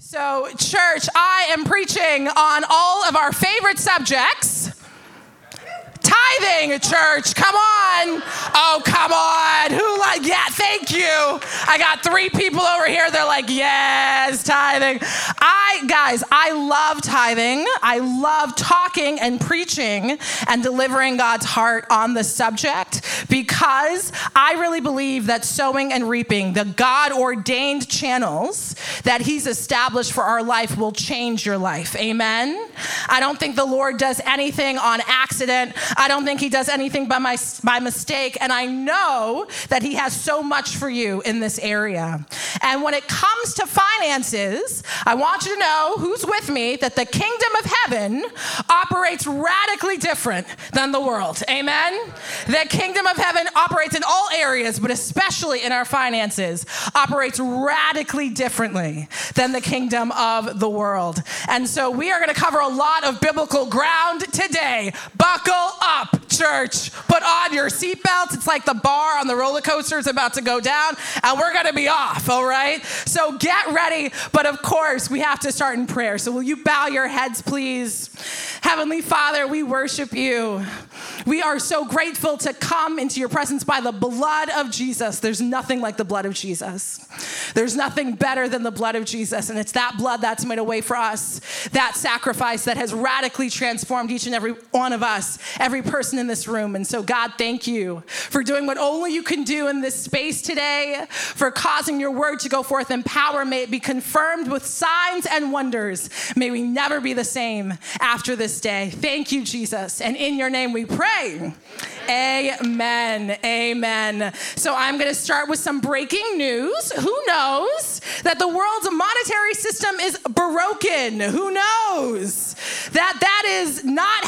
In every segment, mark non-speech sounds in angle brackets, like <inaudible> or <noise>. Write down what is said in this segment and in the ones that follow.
So, church, I am preaching on all of our favorite subjects. Tithing, church, come on. Oh, come on. Who like, yeah, thank you. I got three people over here. They're like, yes, tithing. I, guys, I love tithing. I love talking and preaching and delivering God's heart on the subject because I really believe that sowing and reaping, the God ordained channels that He's established for our life, will change your life. Amen. I don't think the Lord does anything on accident. I don't think he does anything by, my, by mistake. And I know that he has so much for you in this area. And when it comes to finances, I want you to know who's with me that the kingdom of heaven operates radically different than the world. Amen? The kingdom of heaven operates in all areas, but especially in our finances, operates radically differently than the kingdom of the world. And so we are going to cover a lot of biblical ground today. Buckle up, up church. Put on your seatbelts. It's like the bar on the roller coaster is about to go down, and we're going to be off, all right? So get ready. But of course, we have to start in prayer. So will you bow your heads, please? Heavenly Father, we worship you. We are so grateful to come into your presence by the blood of Jesus. There's nothing like the blood of Jesus. There's nothing better than the blood of Jesus. And it's that blood that's made a way for us, that sacrifice that has radically transformed each and every one of us, every person in this room. And so, God, thank you for doing what only you can do in this space today, for causing your word to go forth in power. May it be confirmed with signs and wonders. May we never be the same after this day. Thank you, Jesus. And in your name we pray. Amen. Amen. So I'm going to start with some breaking news. Who knows that the world's monetary system is broken? Who knows that that is not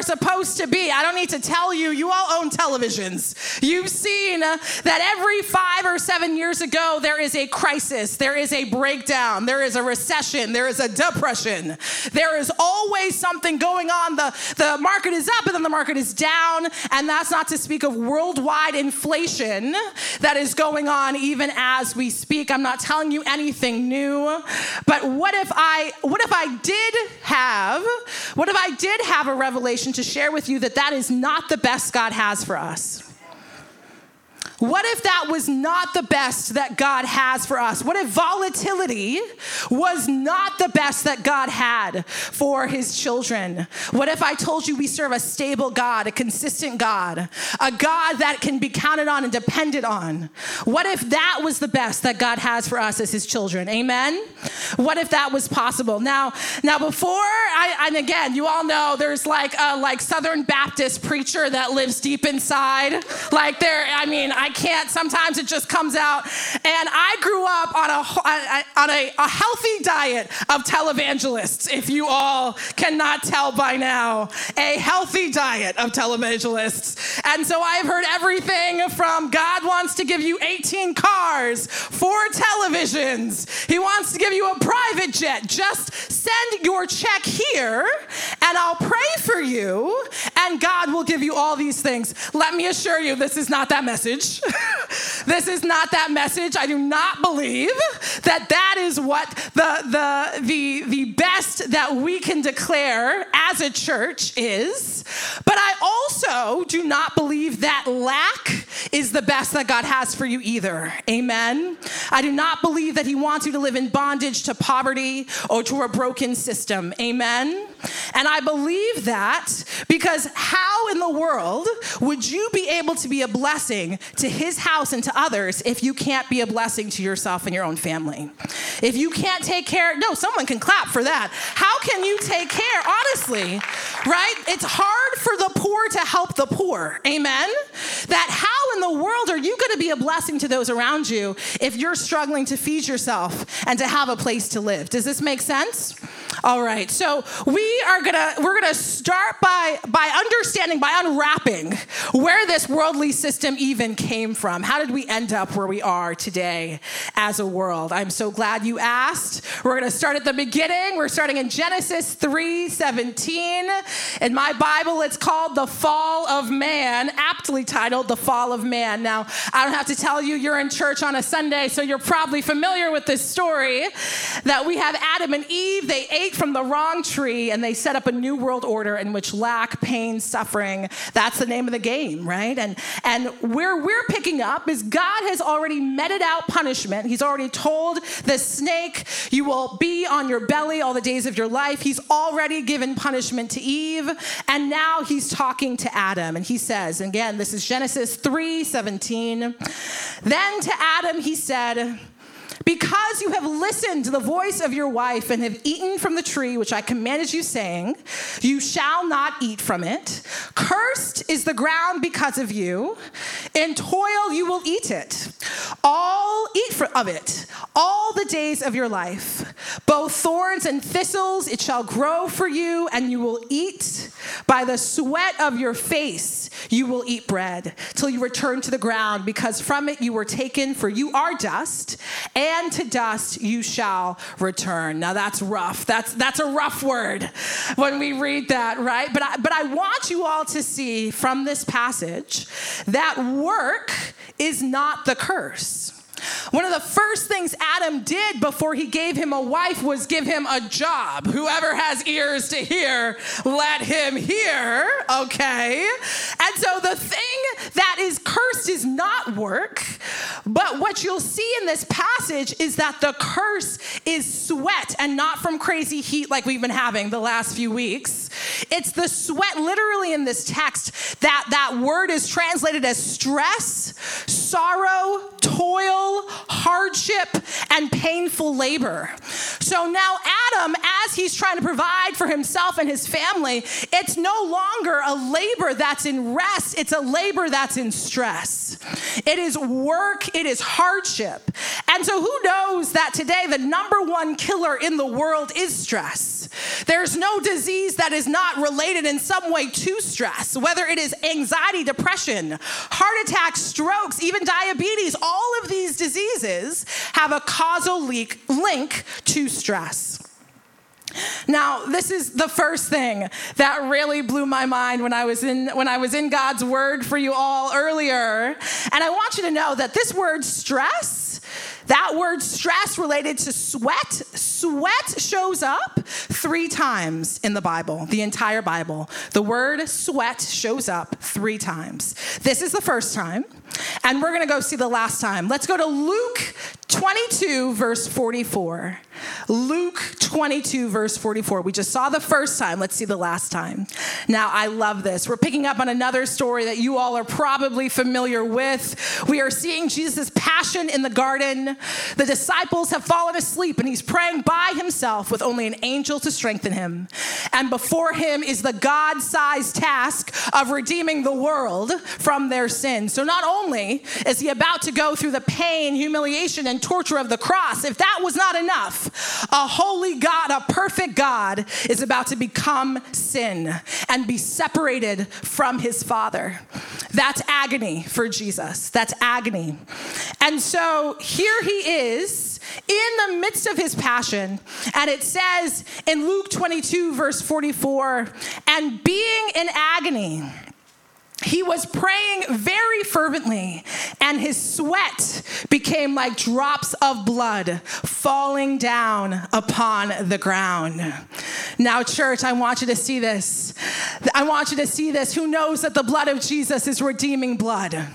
are supposed to be? I don't need to tell you, you all own televisions. You've seen uh, that every five or seven years ago, there is a crisis, there is a breakdown, there is a recession, there is a depression. There is always something going on. The, the market is up and then the market is down. And that's not to speak of worldwide inflation that is going on even as we speak. I'm not telling you anything new. But what if I what if I did have what if I did have a revelation to share with you that that is not the best God has for us? What if that was not the best that God has for us? What if volatility was not the best that God had for his children? What if I told you we serve a stable God, a consistent God, a God that can be counted on and depended on? What if that was the best that God has for us as his children? Amen. What if that was possible? Now, now before I and again, you all know there's like a like Southern Baptist preacher that lives deep inside. Like there, I mean, I I can't. Sometimes it just comes out. And I grew up on a, on a, a healthy diet of televangelists, if you all cannot tell by now. A healthy diet of televangelists. And so I've heard everything from God wants to give you 18 cars, four televisions, He wants to give you a private jet. Just send your check here and I'll pray for you, and God will give you all these things. Let me assure you, this is not that message. <laughs> this is not that message. I do not believe that that is what the, the, the, the best that we can declare as a church is. But I also do not believe that lack is the best that God has for you either. Amen. I do not believe that He wants you to live in bondage to poverty or to a broken system. Amen. And I believe that because how in the world would you be able to be a blessing to his house and to others if you can't be a blessing to yourself and your own family? If you can't take care, no, someone can clap for that. How can you take care, honestly, right? It's hard for the poor to help the poor. Amen? That how in the world are you going to be a blessing to those around you if you're struggling to feed yourself and to have a place to live? Does this make sense? All right, so we are gonna we're gonna start by by understanding by unwrapping where this worldly system even came from. How did we end up where we are today as a world? I'm so glad you asked. We're gonna start at the beginning. We're starting in Genesis 3:17. In my Bible, it's called the Fall of Man, aptly titled the Fall of Man. Now, I don't have to tell you you're in church on a Sunday, so you're probably familiar with this story that we have Adam and Eve. They ate ate from the wrong tree and they set up a new world order in which lack, pain, suffering, that's the name of the game, right? And, and where we're picking up is God has already meted out punishment. He's already told the snake, you will be on your belly all the days of your life. He's already given punishment to Eve. And now he's talking to Adam. And he says, again, this is Genesis 3 17. Then to Adam, he said, because you have listened to the voice of your wife and have eaten from the tree which I commanded you, saying, You shall not eat from it. Cursed is the ground because of you. In toil you will eat it. All eat of it, all the days of your life. Both thorns and thistles it shall grow for you, and you will eat. By the sweat of your face you will eat bread till you return to the ground, because from it you were taken, for you are dust. And and to dust you shall return. Now that's rough. That's that's a rough word when we read that, right? But I, but I want you all to see from this passage that work is not the curse. One of the first things Adam did before he gave him a wife was give him a job. Whoever has ears to hear, let him hear, okay? And so the thing that is cursed is not work, but what you'll see in this passage is that the curse is sweat and not from crazy heat like we've been having the last few weeks. It's the sweat literally in this text that that word is translated as stress, sorrow, hardship, and painful labor. So now, Adam, as he's trying to provide for himself and his family, it's no longer a labor that's in rest, it's a labor that's in stress. It is work, it is hardship. And so, who knows that today the number one killer in the world is stress? There's no disease that is not related in some way to stress, whether it is anxiety, depression, heart attacks, strokes, even diabetes, all of these diseases have a causal link to stress. Now, this is the first thing that really blew my mind when I was in when I was in God's word for you all earlier. And I want you to know that this word stress, that word stress related to sweat, sweat shows up 3 times in the Bible, the entire Bible. The word sweat shows up 3 times. This is the first time. And we're going to go see the last time. Let's go to Luke 22, verse 44. Luke 22, verse 44. We just saw the first time. Let's see the last time. Now, I love this. We're picking up on another story that you all are probably familiar with. We are seeing Jesus' passion in the garden. The disciples have fallen asleep, and he's praying by himself with only an angel to strengthen him. And before him is the God sized task of redeeming the world from their sins. So, not only is he about to go through the pain, humiliation, and torture of the cross, if that was not enough, a holy God, a perfect God, is about to become sin and be separated from his Father. That's agony for Jesus. That's agony. And so here he is in the midst of his passion. And it says in Luke 22, verse 44, and being in agony, he was praying very fervently, and his sweat became like drops of blood falling down upon the ground. Now, church, I want you to see this. I want you to see this. Who knows that the blood of Jesus is redeeming blood?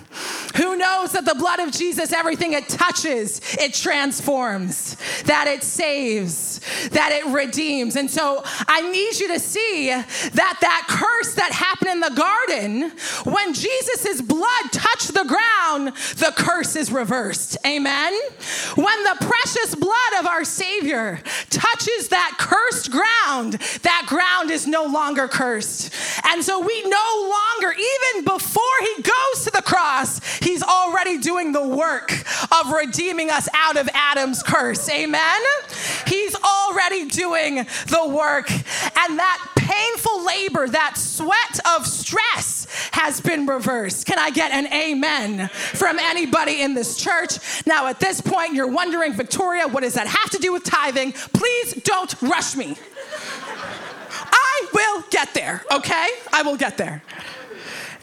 Who knows that the blood of Jesus, everything it touches, it transforms, that it saves, that it redeems. And so I need you to see that that curse that happened in the garden when Jesus' blood touched the ground, the curse is reversed. Amen. When the precious blood of our Savior touches that cursed ground, that ground is no longer cursed. And so we no longer, even before he goes to the cross, he's already doing the work of redeeming us out of Adam's curse. Amen. He's already doing the work. And that painful labor, that sweat of stress has been reversed. Can I get an amen from anybody in this church? Now, at this point, you're wondering, Victoria, what does that have to do with tithing? Please don't rush me. I will get there, okay? I will get there.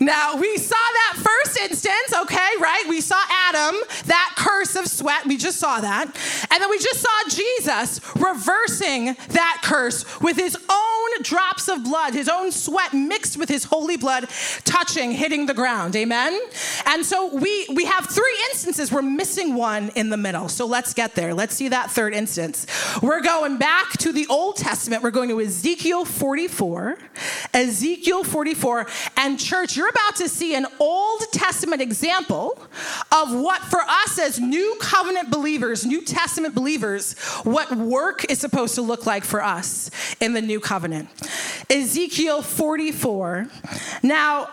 Now, we saw that first instance, okay, right? We saw Adam, that curse of sweat. We just saw that. And then we just saw Jesus reversing that curse with his own drops of blood, his own sweat mixed with his holy blood, touching, hitting the ground. Amen? And so we, we have three instances. We're missing one in the middle. So let's get there. Let's see that third instance. We're going back to the Old Testament. We're going to Ezekiel 44. Ezekiel 44. And church, you're about to see an Old Testament example of what, for us as new covenant believers, New Testament believers, what work is supposed to look like for us in the new covenant. Ezekiel 44. Now,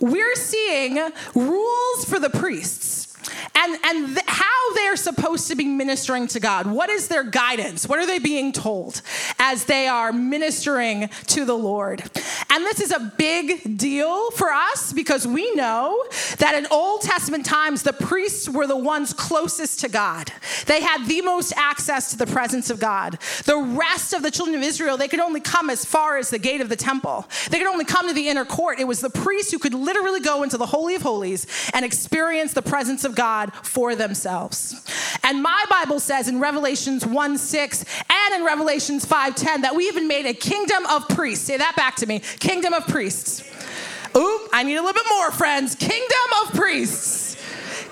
we're seeing rules for the priests and, and th- how they're supposed to be ministering to God. What is their guidance? What are they being told as they are ministering to the Lord? And this is a big deal for us because we know that in Old Testament times, the priests were the ones closest to God. They had the most access to the presence of God. The rest of the children of Israel, they could only come as far as the gate of the temple, they could only come to the inner court. It was the priests who could literally go into the Holy of Holies and experience the presence of God for themselves. And my Bible says in Revelations 1 6 and in Revelations 5 10 that we even made a kingdom of priests. Say that back to me kingdom of priests. Oop, I need a little bit more, friends. Kingdom of priests.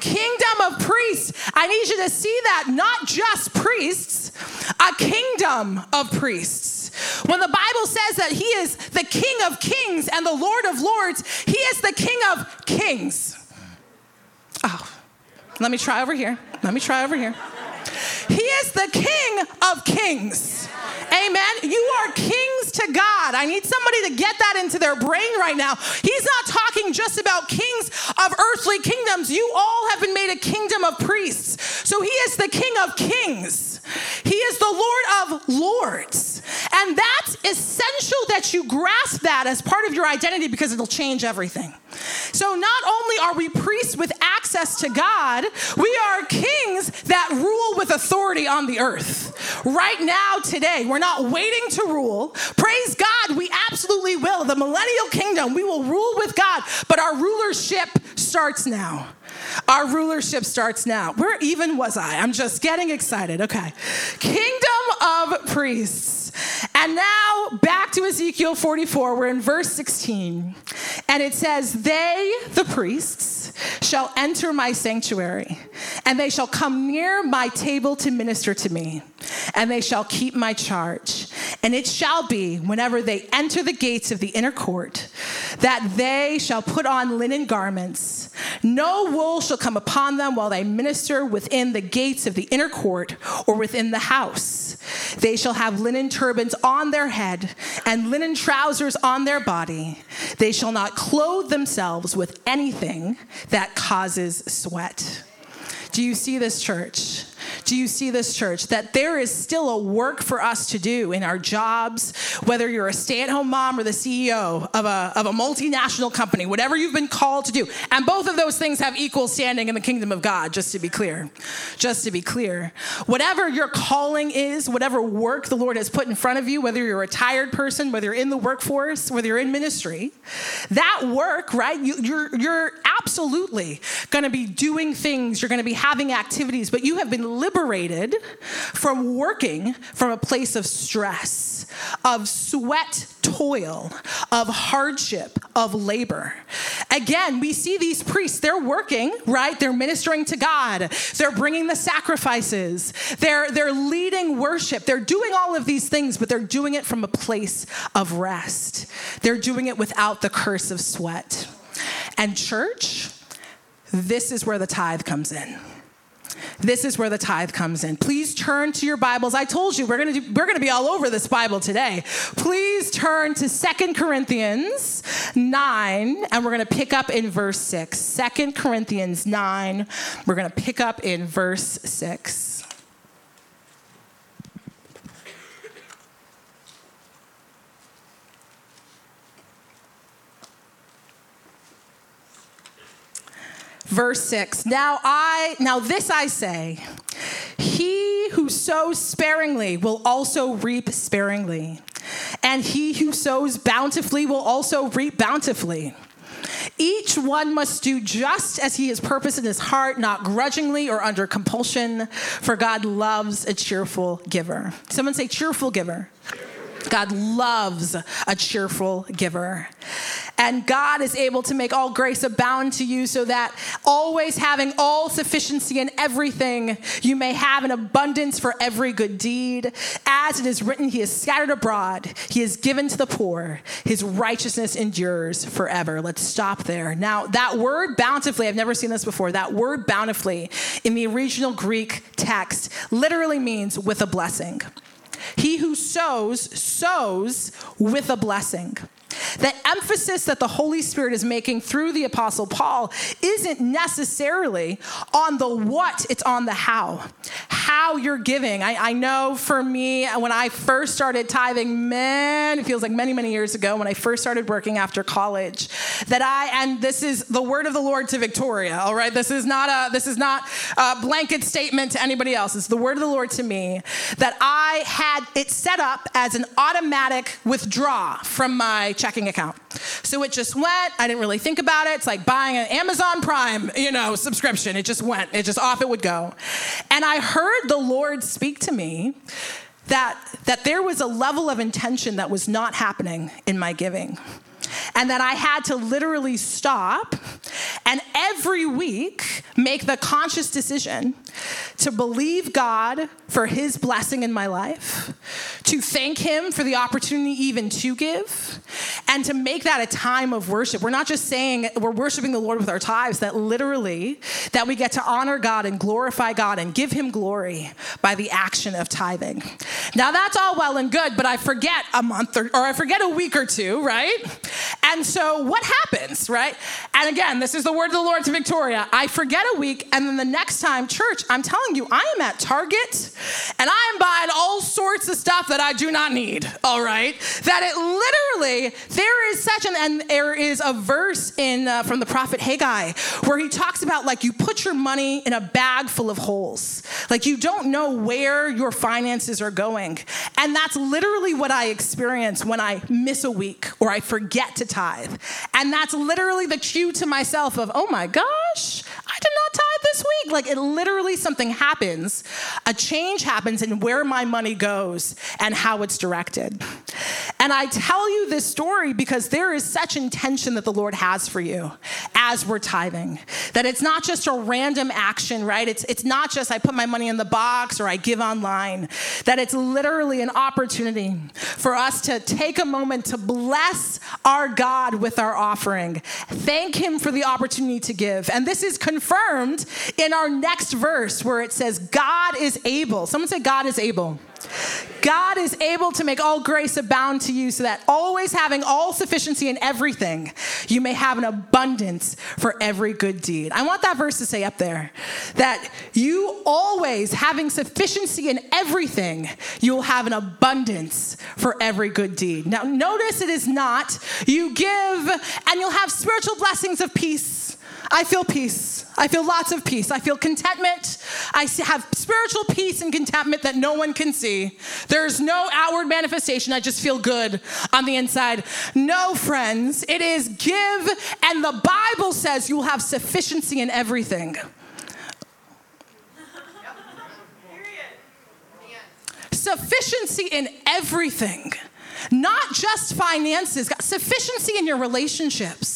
Kingdom of priests. I need you to see that, not just priests, a kingdom of priests. When the Bible says that He is the King of kings and the Lord of lords, He is the King of kings. Oh, let me try over here. Let me try over here. He is the King of kings. Amen. You are kings to God. I need somebody to get that into their brain right now. He's not talking just about kings of earthly kingdoms. You all have been made a kingdom of priests. So he is the King of kings. He is the Lord of lords. And that's essential that you grasp that as part of your identity because it'll change everything. So not only are we priests with access to God, we are kings that rule with authority on the earth. Right now, today, we're not waiting to rule. Praise God, we absolutely will. The millennial kingdom, we will rule with God, but our rulership starts now. Our rulership starts now. Where even was I? I'm just getting excited. Okay. Kingdom of priests. And now back to Ezekiel 44. We're in verse 16. And it says, They, the priests, shall enter my sanctuary, and they shall come near my table to minister to me, and they shall keep my charge. And it shall be, whenever they enter the gates of the inner court, that they shall put on linen garments. No wool shall come upon them while they minister within the gates of the inner court or within the house. They shall have linen turbans on their head and linen trousers on their body. They shall not clothe themselves with anything that causes sweat. Do you see this, church? Do you see this church? That there is still a work for us to do in our jobs, whether you're a stay at home mom or the CEO of a, of a multinational company, whatever you've been called to do. And both of those things have equal standing in the kingdom of God, just to be clear. Just to be clear. Whatever your calling is, whatever work the Lord has put in front of you, whether you're a retired person, whether you're in the workforce, whether you're in ministry, that work, right? You, you're, you're absolutely going to be doing things, you're going to be having activities, but you have been liberated from working from a place of stress, of sweat, toil, of hardship, of labor. Again, we see these priests, they're working, right? They're ministering to God. They're bringing the sacrifices. They're they're leading worship. They're doing all of these things, but they're doing it from a place of rest. They're doing it without the curse of sweat. And church, this is where the tithe comes in. This is where the tithe comes in. Please turn to your Bibles. I told you we're going to do, we're going to be all over this Bible today. Please turn to Second Corinthians 9 and we're going to pick up in verse 6. Second Corinthians 9, we're going to pick up in verse 6. Verse 6. Now I now this I say, he who sows sparingly will also reap sparingly, and he who sows bountifully will also reap bountifully. Each one must do just as he has purpose in his heart, not grudgingly or under compulsion, for God loves a cheerful giver. Someone say, cheerful giver. God loves a cheerful giver. And God is able to make all grace abound to you so that always having all sufficiency in everything, you may have an abundance for every good deed. As it is written, He is scattered abroad, He is given to the poor, His righteousness endures forever. Let's stop there. Now, that word bountifully, I've never seen this before, that word bountifully in the original Greek text literally means with a blessing. He who sows, sows with a blessing. The emphasis that the Holy Spirit is making through the Apostle Paul isn't necessarily on the what, it's on the how. How you're giving. I, I, know for me, when I first started tithing, man, it feels like many, many years ago, when I first started working after college, that I, and this is the word of the Lord to Victoria, all right? This is not a, this is not a blanket statement to anybody else. It's the word of the Lord to me that I had it set up as an automatic withdraw from my checking account. So it just went. I didn't really think about it. It's like buying an Amazon Prime, you know, subscription. It just went. It just off it would go. And I heard the Lord speak to me that that there was a level of intention that was not happening in my giving and that I had to literally stop and every week make the conscious decision to believe God for his blessing in my life, to thank him for the opportunity even to give, and to make that a time of worship. We're not just saying we're worshiping the Lord with our tithes, that literally that we get to honor God and glorify God and give him glory by the action of tithing. Now that's all well and good, but I forget a month or, or I forget a week or two, right? And so what happens, right? And again, this is the word of the Lord to Victoria. I forget a week, and then the next time, church, I'm telling you, I am at Target and I am buying all sorts of stuff that I do not need, all right? That it literally, there is such an, and there is a verse in uh, from the prophet Haggai where he talks about like you put your money in a bag full of holes. Like you don't know where your finances are going. And that's literally what I experience when I miss a week or I forget to tithe. And that's literally the cue to myself of, oh my gosh, I did not tithe this week. Like it literally something happens, a change happens in where my money goes and how it's directed. And I tell you this story because there is such intention that the Lord has for you as we're tithing. That it's not just a random action, right? It's, it's not just I put my money in the box or I give online. That it's literally an opportunity for us to take a moment to bless our God with our offering. Thank Him for the opportunity to give. And this is confirmed in our next verse where it says, God is able. Someone say, God is able. God is able to make all grace abound to you so that always having all sufficiency in everything, you may have an abundance for every good deed. I want that verse to say up there that you always having sufficiency in everything, you will have an abundance for every good deed. Now, notice it is not you give and you'll have spiritual blessings of peace. I feel peace. I feel lots of peace. I feel contentment. I have spiritual peace and contentment that no one can see. There's no outward manifestation. I just feel good on the inside. No, friends, it is give, and the Bible says you will have sufficiency in everything. Sufficiency in everything. Not just finances, sufficiency in your relationships,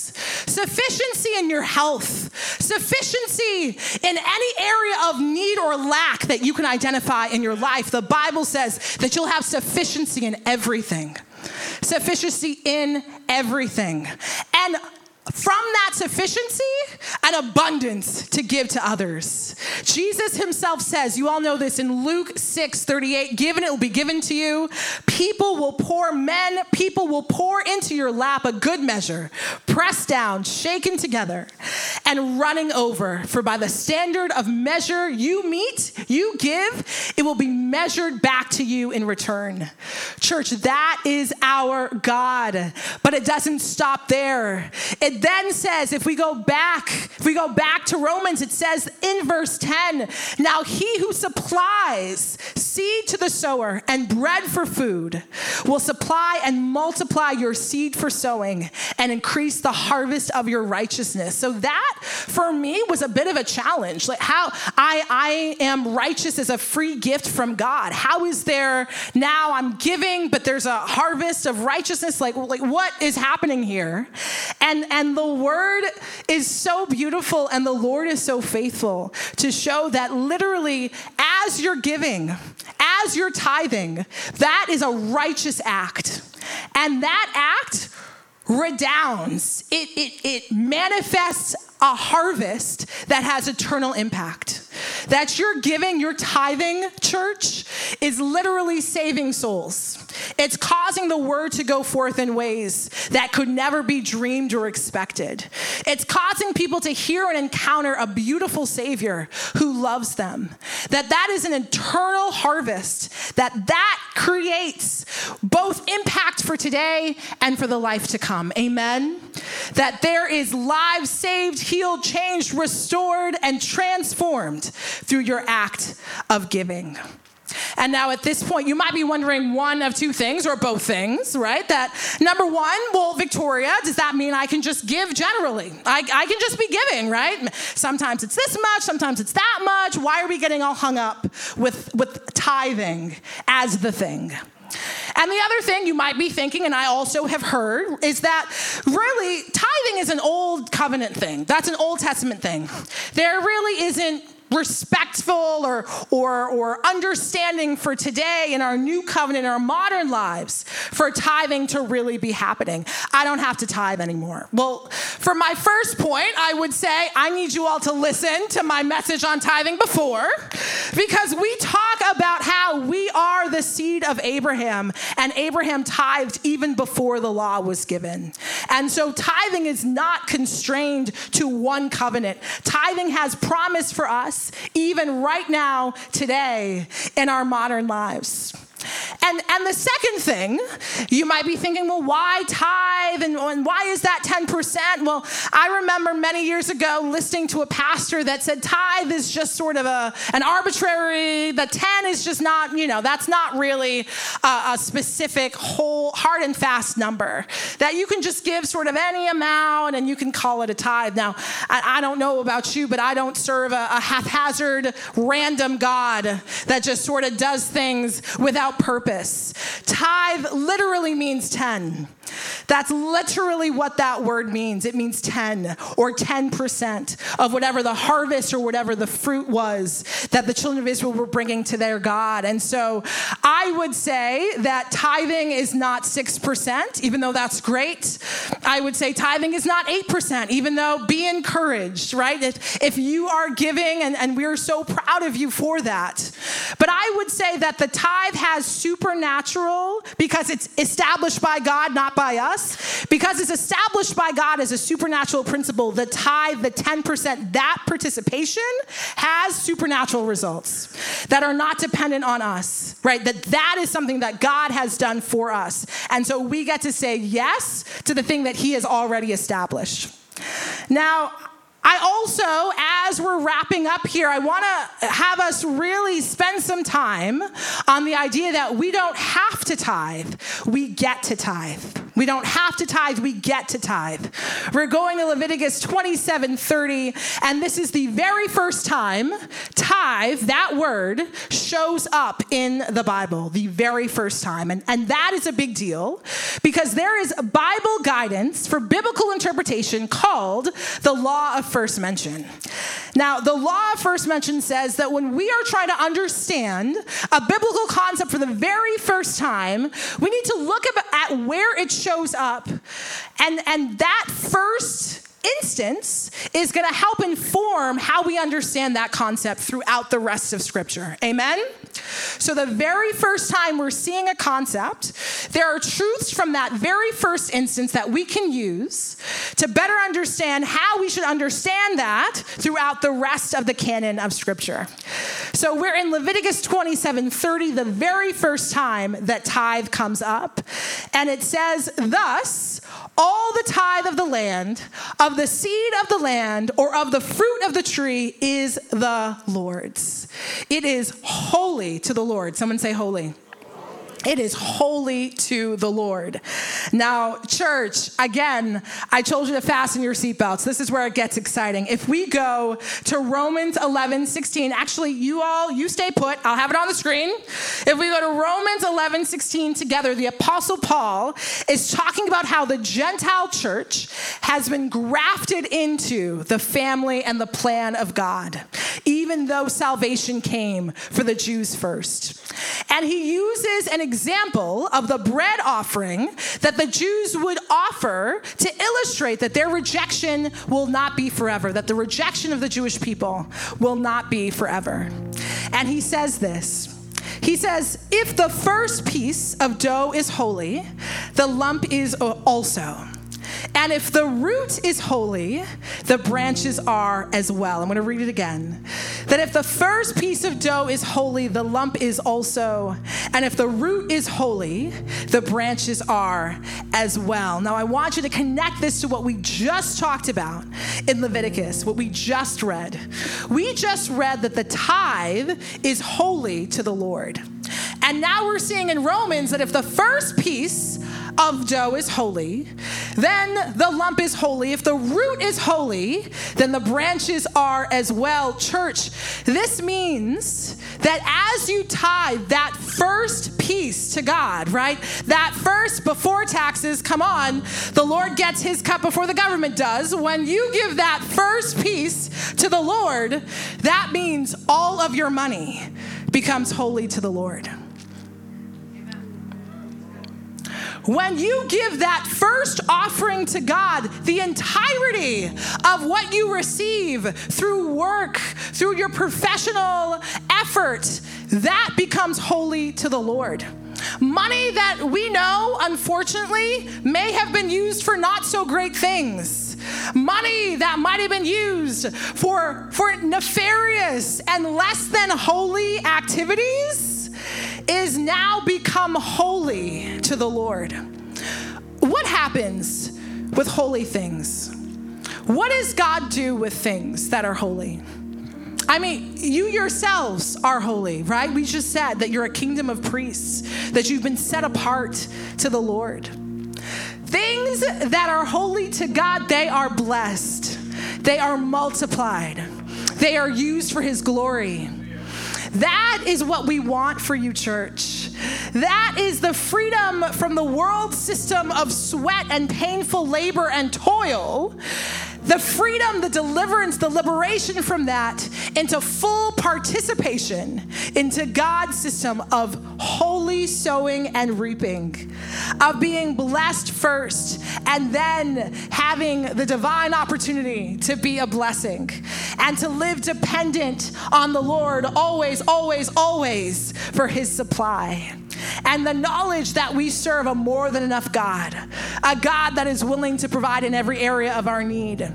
sufficiency in your health, sufficiency in any area of need or lack that you can identify in your life. The Bible says that you'll have sufficiency in everything. Sufficiency in everything. And from that sufficiency, an abundance to give to others. Jesus himself says, you all know this in Luke 6 38, given it will be given to you. People will pour, men, people will pour into your lap a good measure, pressed down, shaken together, and running over. For by the standard of measure you meet, you give, it will be measured back to you in return. Church, that is our God. But it doesn't stop there. It then says, if we go back If we go back to Romans, it says in verse 10 Now he who supplies seed to the sower and bread for food will supply and multiply your seed for sowing and increase the harvest of your righteousness. So that for me was a bit of a challenge. Like how I, I am righteous as a free gift from God. How is there now I'm giving, but there's a harvest of righteousness? Like, like what is happening here? And and the word is so beautiful and the Lord is so faithful to show that literally as you're giving, as you're tithing, that is a righteous act. And that act redounds, it, it, it manifests a harvest that has eternal impact. That you're giving, your tithing, church, is literally saving souls. It's causing the word to go forth in ways that could never be dreamed or expected. It's causing people to hear and encounter a beautiful Savior who loves them. That that is an eternal harvest that that creates both impact for today and for the life to come. Amen. That there is lives saved, healed, changed, restored, and transformed through your act of giving. And now at this point, you might be wondering one of two things or both things, right? That number one, well, Victoria, does that mean I can just give generally? I, I can just be giving, right? Sometimes it's this much, sometimes it's that much. Why are we getting all hung up with, with tithing as the thing? And the other thing you might be thinking, and I also have heard, is that really tithing is an old covenant thing. That's an Old Testament thing. There really isn't respectful or, or, or understanding for today in our new covenant, in our modern lives, for tithing to really be happening. I don't have to tithe anymore. Well, for my first point, I would say I need you all to listen to my message on tithing before, because we talk about how we are the seed of Abraham, and Abraham tithed even before the law was given. And so tithing is not constrained to one covenant. Tithing has promise for us even right now, today, in our modern lives. And, and the second thing, you might be thinking, well, why tithe and, and why is that 10%? Well, I remember many years ago listening to a pastor that said tithe is just sort of a, an arbitrary, the 10 is just not, you know, that's not really a, a specific whole, hard and fast number. That you can just give sort of any amount and you can call it a tithe. Now, I, I don't know about you, but I don't serve a, a haphazard, random God that just sort of does things without without purpose. Tithe literally means 10. That's literally what that word means. It means 10 or 10% of whatever the harvest or whatever the fruit was that the children of Israel were bringing to their God. And so I would say that tithing is not 6%, even though that's great. I would say tithing is not 8%, even though be encouraged, right? If, if you are giving, and, and we're so proud of you for that. But I would say that the tithe has supernatural because it's established by God, not by us, because it's established by God as a supernatural principle, the tithe, the 10%, that participation has supernatural results that are not dependent on us, right? That that is something that God has done for us. And so we get to say yes to the thing that he has already established. Now, I also, as we're wrapping up here, I want to have us really spend some time on the idea that we don't have to tithe, we get to tithe. We don't have to tithe, we get to tithe. We're going to Leviticus 27 30, and this is the very first time tithe, that word, shows up in the Bible, the very first time. And, and that is a big deal because there is Bible guidance for biblical interpretation called the law of first mention. Now, the law of first mention says that when we are trying to understand a biblical concept for the very first time, we need to look at where it shows up. And, and that first instance is going to help inform how we understand that concept throughout the rest of Scripture. Amen? So, the very first time we're seeing a concept, there are truths from that very first instance that we can use to better understand how we should understand that throughout the rest of the canon of Scripture. So, we're in Leviticus 27 30, the very first time that tithe comes up. And it says, Thus, all the tithe of the land, of the seed of the land, or of the fruit of the tree is the Lord's. It is holy to the Lord. Someone say holy. It is holy to the Lord. Now, church, again, I told you to fasten your seatbelts. This is where it gets exciting. If we go to Romans 11, 16, actually, you all, you stay put. I'll have it on the screen. If we go to Romans 11, 16 together, the Apostle Paul is talking about how the Gentile church has been grafted into the family and the plan of God, even though salvation came for the Jews first. And he uses an example of the bread offering that the Jews would offer to illustrate that their rejection will not be forever, that the rejection of the Jewish people will not be forever. And he says this. He says, if the first piece of dough is holy, the lump is also. And if the root is holy, the branches are as well. I'm going to read it again. That if the first piece of dough is holy, the lump is also. And if the root is holy, the branches are as well. Now, I want you to connect this to what we just talked about in Leviticus, what we just read. We just read that the tithe is holy to the Lord. And now we're seeing in Romans that if the first piece of dough is holy, then the lump is holy. If the root is holy, then the branches are as well. Church, this means that as you tithe that first piece to God, right? That first before taxes, come on, the Lord gets his cut before the government does. When you give that first piece to the Lord, that means all of your money becomes holy to the Lord. When you give that first offering to God, the entirety of what you receive through work, through your professional effort, that becomes holy to the Lord. Money that we know, unfortunately, may have been used for not so great things. Money that might have been used for, for nefarious and less than holy activities is now become holy to the Lord. What happens with holy things? What does God do with things that are holy? I mean, you yourselves are holy, right? We just said that you're a kingdom of priests, that you've been set apart to the Lord. Things that are holy to God, they are blessed, they are multiplied, they are used for His glory. That is what we want for you, church. That is the freedom from the world system of sweat and painful labor and toil the freedom, the deliverance, the liberation from that into full participation into God's system of holy sowing and reaping, of being blessed first and then having the divine opportunity to be a blessing and to live dependent on the Lord always, always, always for his supply and the knowledge that we serve a more than enough God, a God that is willing to provide in every area of our need.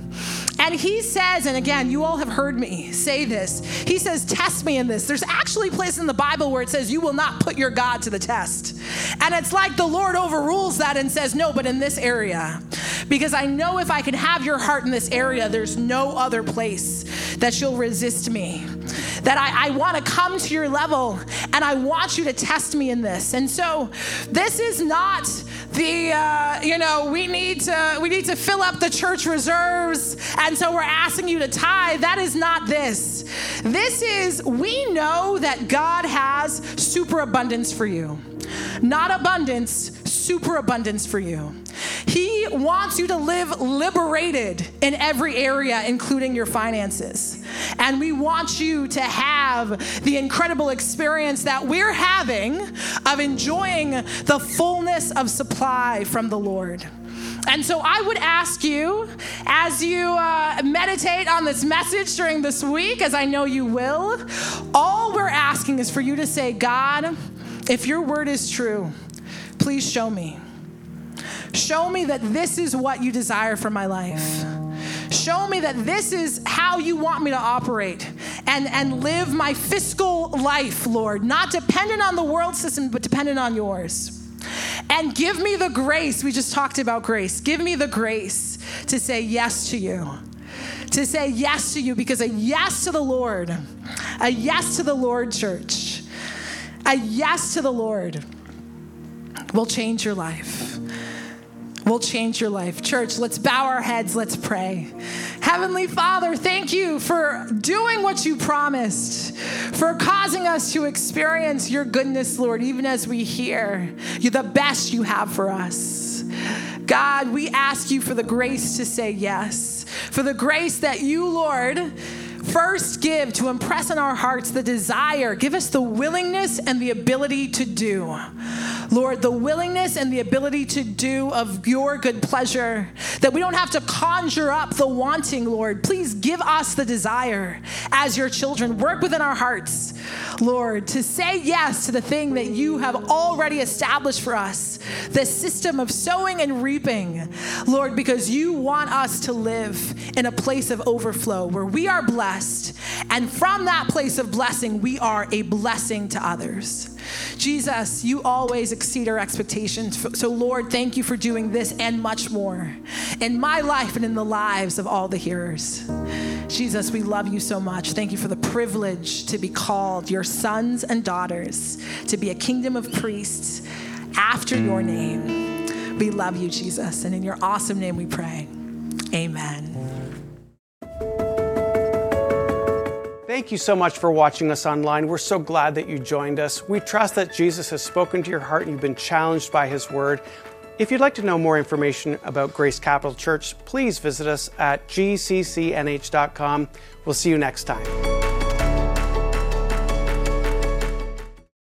And he says, and again, you all have heard me say this. He says, Test me in this. There's actually a place in the Bible where it says, You will not put your God to the test. And it's like the Lord overrules that and says, No, but in this area. Because I know if I can have your heart in this area, there's no other place that you'll resist me that I, I want to come to your level and I want you to test me in this. And so this is not the uh, you know we need to we need to fill up the church reserves and so we're asking you to tithe. That is not this. This is we know that god has superabundance for you. Not abundance superabundance for you. He wants you to live liberated in every area, including your finances. And we want you to have the incredible experience that we're having of enjoying the fullness of supply from the Lord. And so I would ask you, as you uh, meditate on this message during this week, as I know you will, all we're asking is for you to say, God, if your word is true, please show me. Show me that this is what you desire for my life. Show me that this is how you want me to operate and, and live my fiscal life, Lord, not dependent on the world system, but dependent on yours. And give me the grace. We just talked about grace. Give me the grace to say yes to you. To say yes to you because a yes to the Lord, a yes to the Lord, church, a yes to the Lord will change your life will change your life. Church, let's bow our heads, let's pray. Heavenly Father, thank you for doing what you promised, for causing us to experience your goodness, Lord, even as we hear you the best you have for us. God, we ask you for the grace to say yes, for the grace that you, Lord, first give to impress on our hearts the desire. Give us the willingness and the ability to do. Lord, the willingness and the ability to do of your good pleasure, that we don't have to conjure up the wanting, Lord. Please give us the desire as your children. Work within our hearts, Lord, to say yes to the thing that you have already established for us the system of sowing and reaping, Lord, because you want us to live in a place of overflow where we are blessed. And from that place of blessing, we are a blessing to others. Jesus, you always exceed our expectations. So, Lord, thank you for doing this and much more in my life and in the lives of all the hearers. Jesus, we love you so much. Thank you for the privilege to be called your sons and daughters, to be a kingdom of priests after your name. We love you, Jesus. And in your awesome name we pray. Amen. Thank you so much for watching us online. We're so glad that you joined us. We trust that Jesus has spoken to your heart and you've been challenged by his word. If you'd like to know more information about Grace Capital Church, please visit us at gccnh.com. We'll see you next time.